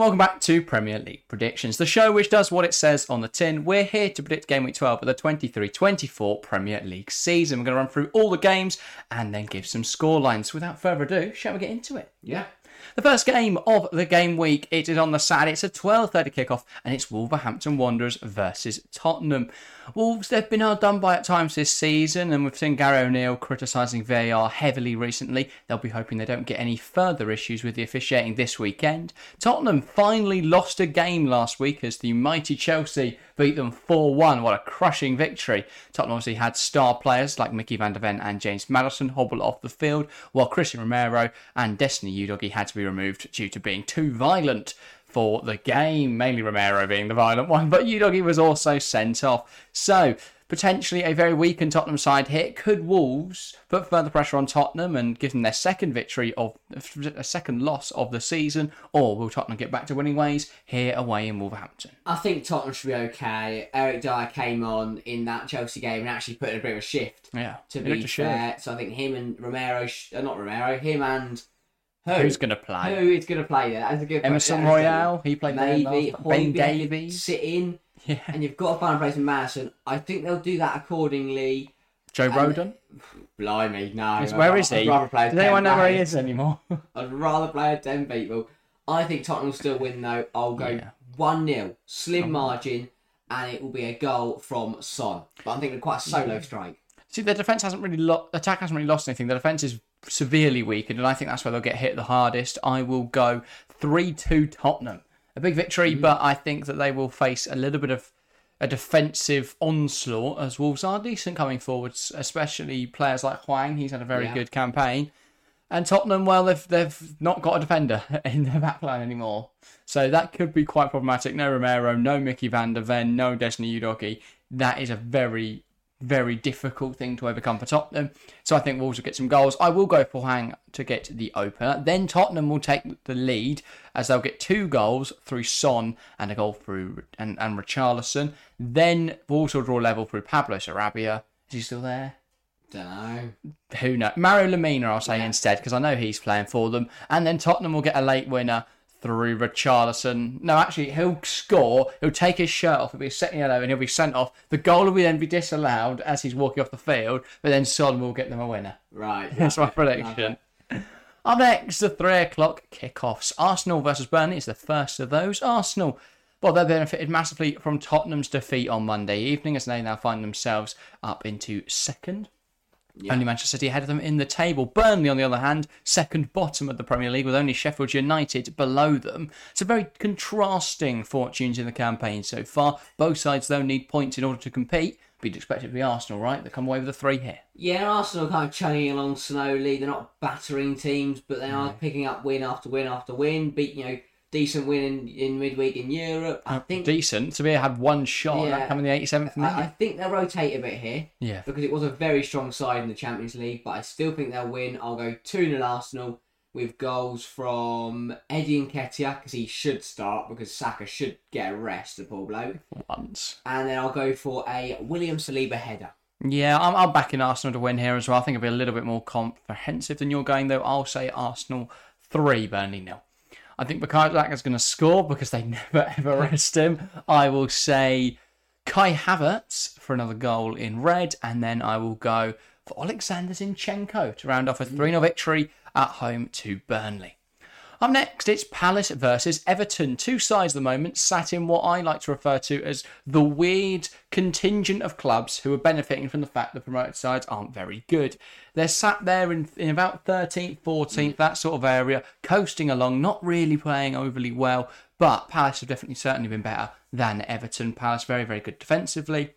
welcome back to Premier League Predictions, the show which does what it says on the tin. We're here to predict game week 12 of the 23 24 Premier League season. We're going to run through all the games and then give some score lines. Without further ado, shall we get into it? Yeah. The first game of the game week, it is on the Saturday. It's a 12.30 kickoff and it's Wolverhampton Wanderers versus Tottenham. Wolves, they've been hard done by at times this season and we've seen Gary O'Neill criticising VAR heavily recently. They'll be hoping they don't get any further issues with the officiating this weekend. Tottenham finally lost a game last week as the mighty Chelsea beat them 4 1. What a crushing victory. Tottenham obviously had star players like Mickey van der Ven and James Maddison hobble off the field, while Cristian Romero and Destiny Udogie had to be removed due to being too violent for the game, mainly Romero being the violent one, but Udogie was also sent off. So, potentially a very weakened Tottenham side here. Could Wolves put further pressure on Tottenham and give them their second victory of a second loss of the season, or will Tottenham get back to winning ways here away in Wolverhampton? I think Tottenham should be okay. Eric Dier came on in that Chelsea game and actually put in a bit of a shift. Yeah, To be fair, so I think him and Romero, sh- uh, not Romero, him and who? Who's going to play? Who is going to play there? That's a good Emerson question. Royal, he played Maybe last- Ben Davies, sit in, yeah, and you've got to find a place in Maddison. I think they'll do that accordingly. Joe Rodon. Blimey, no. Yes, where is I'd he? rather play Does anyone know where he is anymore? I'd rather play at 10 people. I think Tottenham will still win though. I'll go Yeah. 1 0, slim margin, and it will be a goal from Son. But I'm thinking quite a solo strike. See, the defense hasn't really lost. Attack hasn't really lost anything. The defense is severely weakened, and I think that's where they'll get hit the hardest. I will go three-two Tottenham. A big victory, Mm. but I think that they will face a little bit of a defensive onslaught as Wolves are decent coming forwards, especially players like Hwang. He's had a very Yeah. good campaign. And Tottenham, well, they've they've not got a defender in their backline anymore, so that could be quite problematic. No Romero, no Mickey van der Ven, no Desni Udogie. That is a very very difficult thing to overcome for Tottenham. So I think Wolves will get some goals. I will go for Hwang to get the opener. Then Tottenham will take the lead as they'll get two goals through Son and a goal through and, and Richarlison. Then Wolves will draw level through Pablo Sarabia. Is he still there? Don't know. Who knows? Mario Lemina, I'll say Yeah. instead, because I know he's playing for them. And then Tottenham will get a late winner through Richarlison. No, actually, he'll score. He'll take his shirt off. It'll be a second yellow, and he'll be sent off. The goal will then be disallowed as he's walking off the field. But then Son will get them a winner. Right. That's my prediction. Up next, the three o'clock kickoffs. Arsenal versus Burnley is the first of those. Arsenal, well, they benefited massively from Tottenham's defeat on Monday evening as they now find themselves up into second. Only Manchester City ahead of them in the table. Burnley, on the other hand, second bottom of the Premier League with only Sheffield United below them. It's a very contrasting fortunes in the campaign so far. Both sides, though, need points in order to compete. But you'd expect it to be Arsenal, right? They come away with a three here. Yeah, Arsenal kind of chugging along slowly. They're not battering teams, but they are picking up win after win after win. Beat you know decent win in, in midweek in Europe. I uh, think decent. Sevilla had one shot Yeah. in the 87th minute. I, I think they'll rotate a bit here yeah. because it was a very strong side in the Champions League, but I still think they'll win. I'll go 2 0 Arsenal with goals from Eddie Nketiah because he should start because Saka should get a rest, the poor bloke. Once. And then I'll go for a William Saliba header. Yeah, I'm, I'm backing Arsenal to win here as well. I think it'll be a little bit more comprehensive than you're going, though. I'll say Arsenal 3, Burnley nil. I think Bukayo is going to score because they never ever rest him. I will say Kai Havertz for another goal in red, and then I will go for Alexander Zinchenko to round off a 3 0 victory at home to Burnley. Up next, it's Palace versus Everton. Two sides at the moment sat in what I like to refer to as the weird contingent of clubs who are benefiting from the fact the promoted sides aren't very good. They're sat there in, in about 13th, 14th, that sort of area, coasting along, not really playing overly well, but Palace have definitely certainly been better than Everton. Palace very, very good defensively.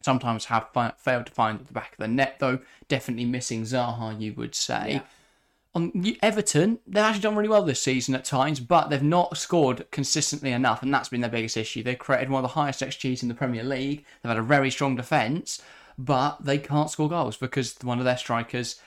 Sometimes have fi- failed to find at the back of the net, though. Definitely missing Zaha, you would say Yeah. On Everton, they've actually done really well this season at times, but they've not scored consistently enough, and that's been their biggest issue. They've created one of the highest XGs in the Premier League. They've had a very strong defence, but they can't score goals because one of their strikers,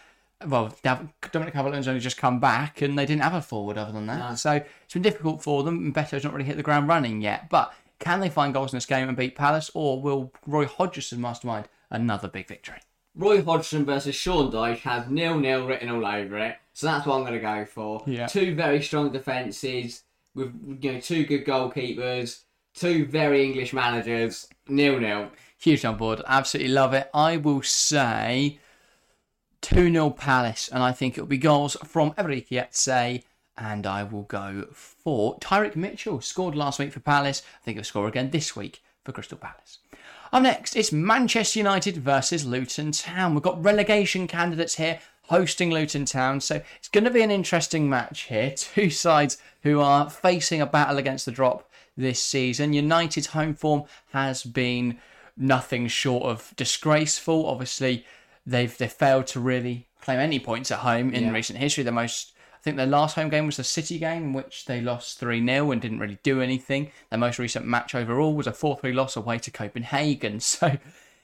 well, Dominic Calvert-Lewin's only just come back, and they didn't have a forward other than that. No. So it's been difficult for them. and Beto's not really hit the ground running yet, but can they find goals in this game and beat Palace, or will Roy Hodgson mastermind another big victory? Roy Hodgson versus Sean Dyche has nil nil written all over it, so that's what I'm going to go for. Yeah. Two very strong defences. with you know two good goalkeepers, two very English managers, nil nil. Huge on board. Absolutely love it. I will say 2 0 Palace, and I think it'll be goals from Enrique Etse. And I will go for Tyrick Mitchell. Scored last week for Palace. I think he'll score again this week for Crystal Palace. Up next, it's Manchester United versus Luton Town. We've got relegation candidates here hosting Luton Town, so it's going to be an interesting match here. Two sides who are facing a battle against the drop this season. United's home form has been nothing short of disgraceful. Obviously, they've they failed to really claim any points at home in Yeah. recent history. The most, I think, their last home game was the City game, in which they lost three 0 and didn't really do anything. Their most recent match overall was a four three loss away to Copenhagen. So.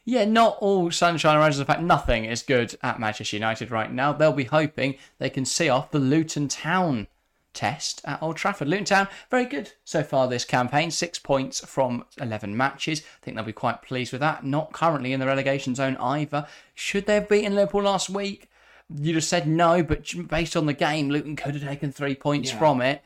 Yeah, not all sunshine and roses. In fact, nothing is good at Manchester United right now. They'll be hoping they can see off the Luton Town test at Old Trafford. Luton Town, very good so far this campaign. Six points from 11 matches. I think they'll be quite pleased with that. Not currently in the relegation zone either. Should they have beaten Liverpool last week? You'd have said no, but based on the game, Luton could have taken three points Yeah. from it.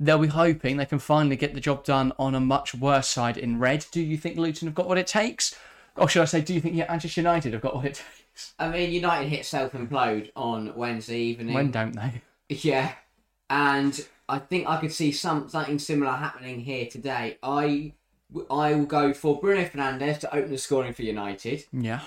They'll be hoping they can finally get the job done on a much worse side in red. Do you think Luton have got what it takes? Or should I say, do you think yeah, Manchester United have got what it takes? I mean, United hit self implode on Wednesday evening. When don't they? Yeah, and I think I could see some something similar happening here today. I I will go for Bruno Fernandes to open the scoring for United, Yeah.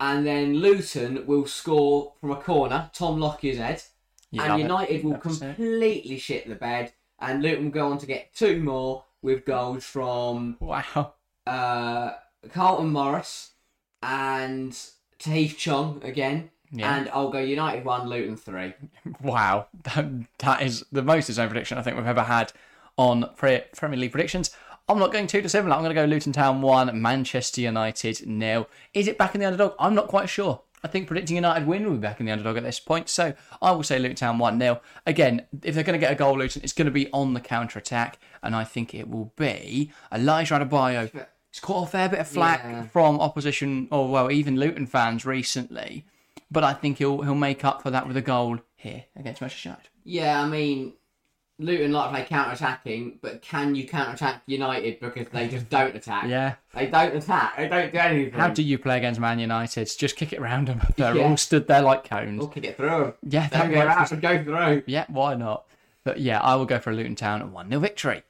And then Luton will score from a corner, Tom Lockyer's head, You and love it. United will That's it. completely shit the bed, and Luton will go on to get two more with goals from Wow. uh, Carlton Morris and Tahith Chong again. Yeah. And I'll go United one, Luton three. Wow, that, that is the most zone prediction I think we've ever had on pre- Premier League predictions. I'm not going too dissimilar. I'm going to go Luton Town 1, Manchester United nil. Is it back in the underdog? I'm not quite sure. I think predicting United win will be back in the underdog at this point. So I will say Luton Town 1 0. Again, if they're going to get a goal, Luton, it's going to be on the counter attack. And I think it will be Elijah Adebayo. He's caught a fair bit of flack Yeah. from opposition, or well, even Luton fans recently. But I think he'll he'll make up for that with a goal here against Manchester United. Yeah, I mean, Luton like to play counter attacking, but can you counter attack United because they just don't attack? Yeah. They don't attack. They don't do anything. How do you play against Man United? Just kick it around them. They're Yeah. all stood there like cones. Or kick it through 'em. Yeah, Don't that go out works. and go through. Yeah, why not? But yeah, I will go for a Luton Town 1 0 victory.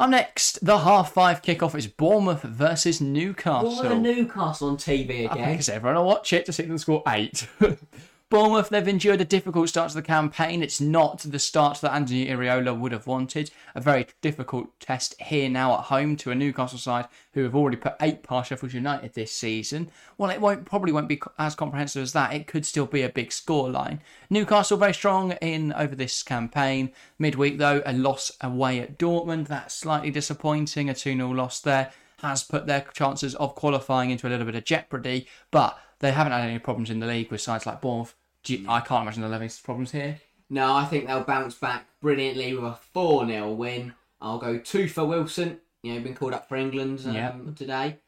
Up next, the half five kickoff is Bournemouth versus Newcastle. Why are Newcastle on TV again? Because everyone will watch it to see them score eight. Bournemouth, they've endured a difficult start to the campaign. It's not the start that Anthony Iraola would have wanted. A very difficult test here now at home to a Newcastle side who have already put eight past Sheffield United this season. Well, it won't probably won't be as comprehensive as that. It could still be a big scoreline. Newcastle very strong in over this campaign. Midweek though, a loss away at Dortmund. That's slightly disappointing. A 2 0 loss there has put their chances of qualifying into a little bit of jeopardy, but they haven't had any problems in the league with sides like Bournemouth. Do you- I can't imagine they're having problems here. No, I think they'll bounce back brilliantly with a 4 0 win. I'll go two for Wilson. You know, been called up for England um, Yeah. today.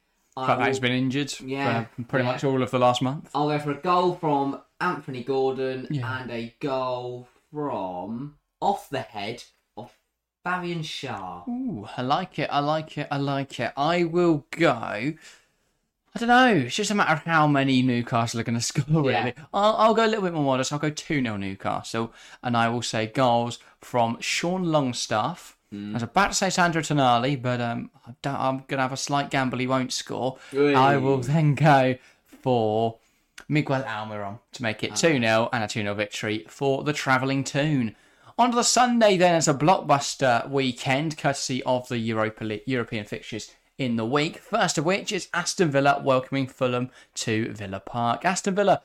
He's been injured Yeah, pretty yeah. much all of the last month. I'll go for a goal from Anthony Gordon Yeah. and a goal from off the head of Fabian Schär. Ooh, I like it. I like it. I like it. I will go. I don't know. It's just a matter of how many Newcastle are going to score, really. Yeah. I'll, I'll go a little bit more modest. I'll go 2 0 Newcastle. And I will say goals from Sean Longstaff. I was about to say Sandro Tonali, but um, I I'm going to have a slight gamble he won't score. I will then go for Miguel Almiron to make it 2 0 and a 2 0 victory for the Travelling Toon. On to the Sunday then as a blockbuster weekend, courtesy of the Europa League, European fixtures in the week. First of which is Aston Villa welcoming Fulham to Villa Park. Aston Villa,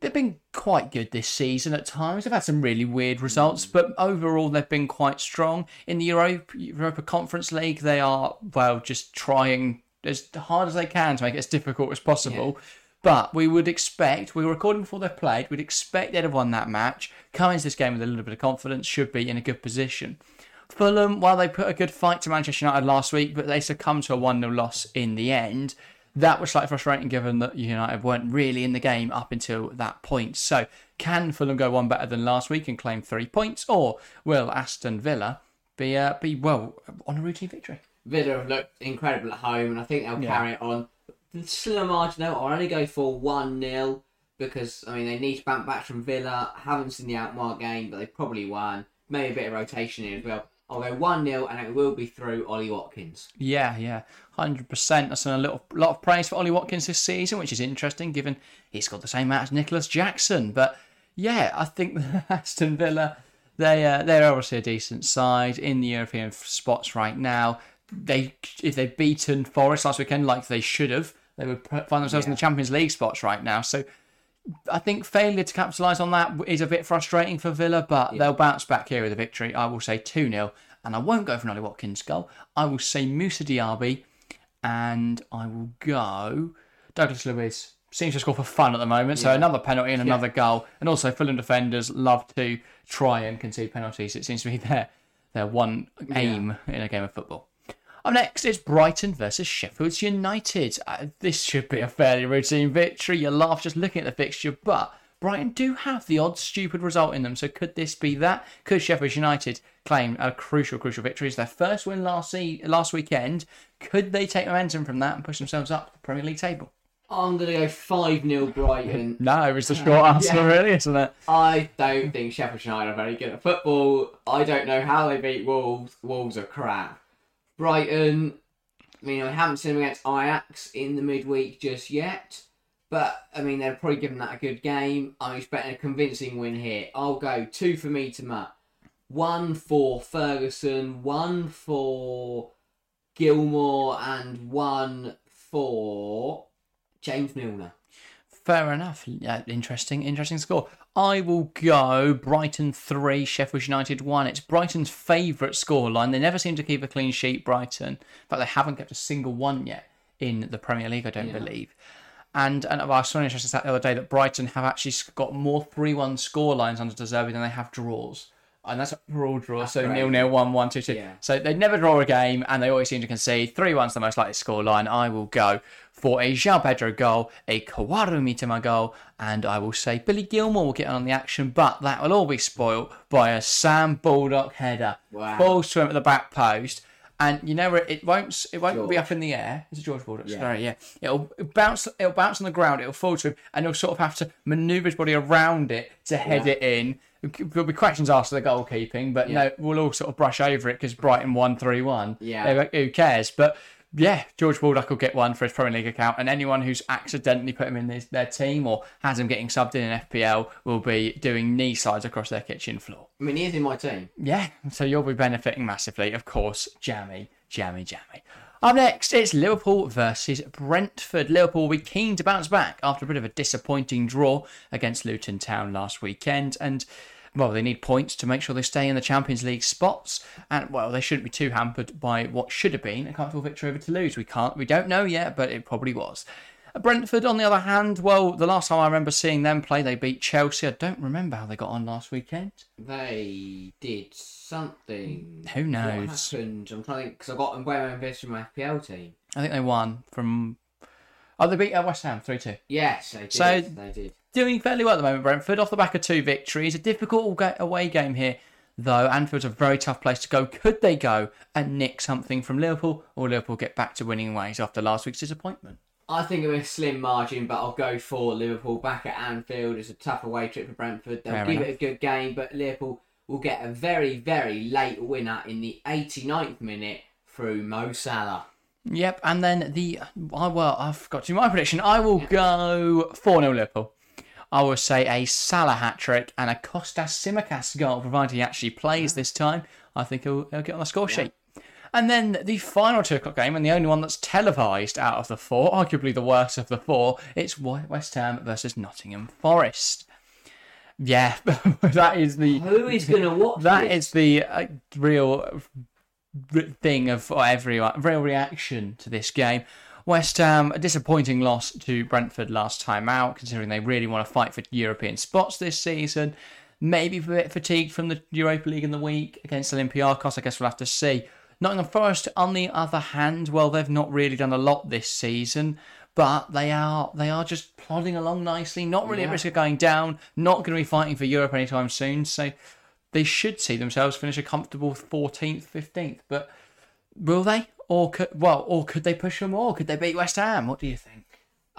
they've been quite good this season at times. They've had some really weird results, but overall they've been quite strong. In the Europa, Europa Conference League, they are, well, just trying as hard as they can to make it as difficult as possible. But we would expect, we were recording before they've played, we'd expect they'd have won that match. Come into this game with a little bit of confidence, should be in a good position. Fulham, while they put a good fight to Manchester United last week, but they succumbed to a 1 0 loss in the end. That was slightly frustrating given that United weren't really in the game up until that point. So, can Fulham go one better than last week and claim three points, or will Aston Villa be uh, be well on a routine victory. Villa have looked incredible at home, and I think they'll Yeah. carry it on. The slim margin, though, I'll only go for 1 0 because, I mean, they need to bounce back from Villa. Haven't seen the Alkmaar game, but they probably won. Maybe a bit of rotation in as well. I'll go 1 0, and it will be through Ollie Watkins. Yeah, yeah, hundred percent. That's a little lot of praise for Ollie Watkins this season, which is interesting given he's got the same amount as Nicolas Jackson. But yeah, I think Aston Villa they uh, they're obviously a decent side in the European spots right now. They if they'd beaten Forest last weekend like they should have, they would find themselves in the Champions League spots right now. So. I think failure to capitalise on that is a bit frustrating for Villa, but they'll bounce back here with a victory. I will say 2 0, and I won't go for an Ollie Watkins goal. I will say Moussa Diaby, and I will go Douglas Luiz. Seems to score for fun at the moment, so another penalty and another goal. And also, Fulham defenders love to try and concede penalties. It seems to be their their one aim in a game of football. Up next is Brighton versus Sheffield United. Uh, this should be a fairly routine victory. You laugh just looking at the fixture, but Brighton do have the odd stupid result in them. So could this be that? Could Sheffield United claim a crucial, crucial victory? It's their first win last se- last weekend. Could they take momentum from that and push themselves up the Premier League table? I'm going to go 5 0 Brighton. No, it's the short answer, yeah. really, isn't it? I don't think Sheffield United are very good at football. I don't know how they beat Wolves. Wolves are crap. Brighton, I mean, I haven't seen them against Ajax in the midweek just yet. But, I mean, they're probably giving that a good game. I'm expecting a convincing win here. I'll go two for Mitoma. One for Ferguson, one for Gilmour, and one for James Milner. Fair enough. Yeah, interesting, interesting score. I will go Brighton 3, Sheffield United 1. It's Brighton's favourite scoreline. They never seem to keep a clean sheet, Brighton. But they haven't kept a single one yet in the Premier League, I don't Yeah. believe. And, and I saw an interesting stat the other day that Brighton have actually got more 3 1 scorelines under De Zerbi than they have draws. And that's for all draws. So crazy. nil nil, one one, two two. Yeah. So they never draw a game, and they always seem to concede. Three one's the most likely scoreline. I will go for a João Pedro goal, a Kaoru Mitoma goal, and I will say Billy Gilmour will get on the action, but that will all be spoilt by a Sam Baldock header. Wow. Falls to him at the back post. And you know it won't it won't be up in the air. It's a George Baldock. Yeah. Sorry, yeah. It'll bounce it'll bounce on the ground, it'll fall to him, and he'll sort of have to manoeuvre his body around it to head Yeah. it in. There'll be questions asked of the goalkeeping, but Yeah. no, we'll all sort of brush over it because Brighton won 3 1. Yeah. Who cares? But yeah, George Baldock will get one for his Premier League account, and anyone who's accidentally put him in this, their team or has him getting subbed in an FPL will be doing knee slides across their kitchen floor. I mean, he is in my team. Yeah, so you'll be benefiting massively. Of course, jammy, jammy, jammy. Up next, it's Liverpool versus Brentford. Liverpool will be keen to bounce back after a bit of a disappointing draw against Luton Town last weekend. And, well, they need points to make sure they stay in the Champions League spots. And, well, they shouldn't be too hampered by what should have been a comfortable victory over Toulouse. We can't, we don't know yet, but it probably was. Brentford, on the other hand, well, the last time I remember seeing them play, they beat Chelsea. I don't remember how they got on last weekend. They did something. Who knows? What happened? I'm trying to think because I got them way invested in my FPL team. I think they won from. Oh, they beat uh, West Ham 3 2. Yes, they did. So- they did. Doing fairly well at the moment, Brentford, off the back of two victories. A difficult away game here, though. Anfield's a very tough place to go. Could they go and nick something from Liverpool, or Liverpool get back to winning ways after last week's disappointment? I think it'll be a slim margin, but I'll go for Liverpool back at Anfield. It's a tough away trip for Brentford. They'll Fair give enough. it a good game, but Liverpool will get a very, very late winner in the 89th minute through Mo Salah. Yep, and then the. I well, I've got to do my prediction. I will go 4 0 Liverpool. I will say a Salah hat trick and a Kostas Tsimikas goal, provided he actually plays this time. I think he'll, he'll get on the score sheet. And then the final two o'clock game, and the only one that's televised out of the four, arguably the worst of the four, it's West Ham versus Nottingham Forest. Yeah, that is the Who is going to watch that this? is the uh, real thing of every real reaction to this game. West Ham, a disappointing loss to Brentford last time out, considering they really want to fight for European spots this season. Maybe a bit fatigued from the Europa League in the week against Olympiacos. I guess we'll have to see. Nottingham Forest, on the other hand, well, they've not really done a lot this season, but they are they are just plodding along nicely. Not really at risk of going down. Not going to be fighting for Europe anytime soon. So they should see themselves finish a comfortable 14th, 15th. But will they? Or could well, or could they push for more? Could they beat West Ham? What do you think?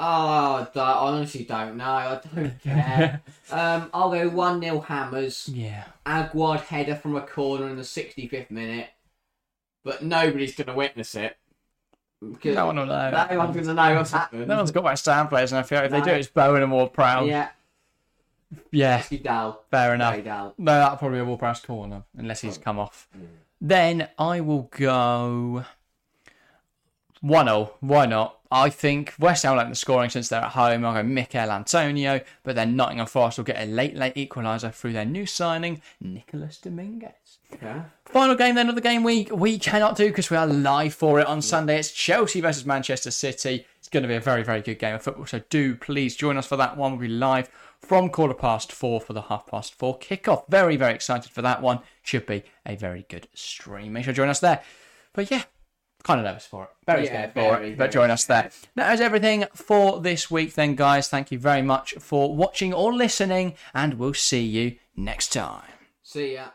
Oh, I honestly don't know. I don't care. um, I'll go 1 0 Hammers. Yeah. Aguerd header from a corner in the 65th minute. But nobody's going to witness it. Because No one will know. No one's going to know what's happened. No one's got West Ham players, and I feel like if they do, it's Bowen and Ward-Prowse. Yeah, Yeah, you Dal. fair enough. Very. No, that'll probably a Prowse corner, unless he's come off. Then I will go 1 0. Why not? I think West Ham open the scoring since they're at home. I'll go Michail Antonio, but then Nottingham Forest will get a late, late equaliser through their new signing, Nicholas Dominguez. Yeah. Final game then of the game week we cannot do because we are live for it on Sunday. It's Chelsea versus Manchester City. It's going to be a very, very good game of football. So do please join us for that one. We'll be live from quarter past four for the half past four kickoff. Very, very excited for that one. Should be a very good stream. Make sure to join us there. But yeah, kind of nervous for it. Very Yeah, scared for very, it. But join us there. That is everything for this week then, guys. Thank you very much for watching or listening, and we'll see you next time. See ya.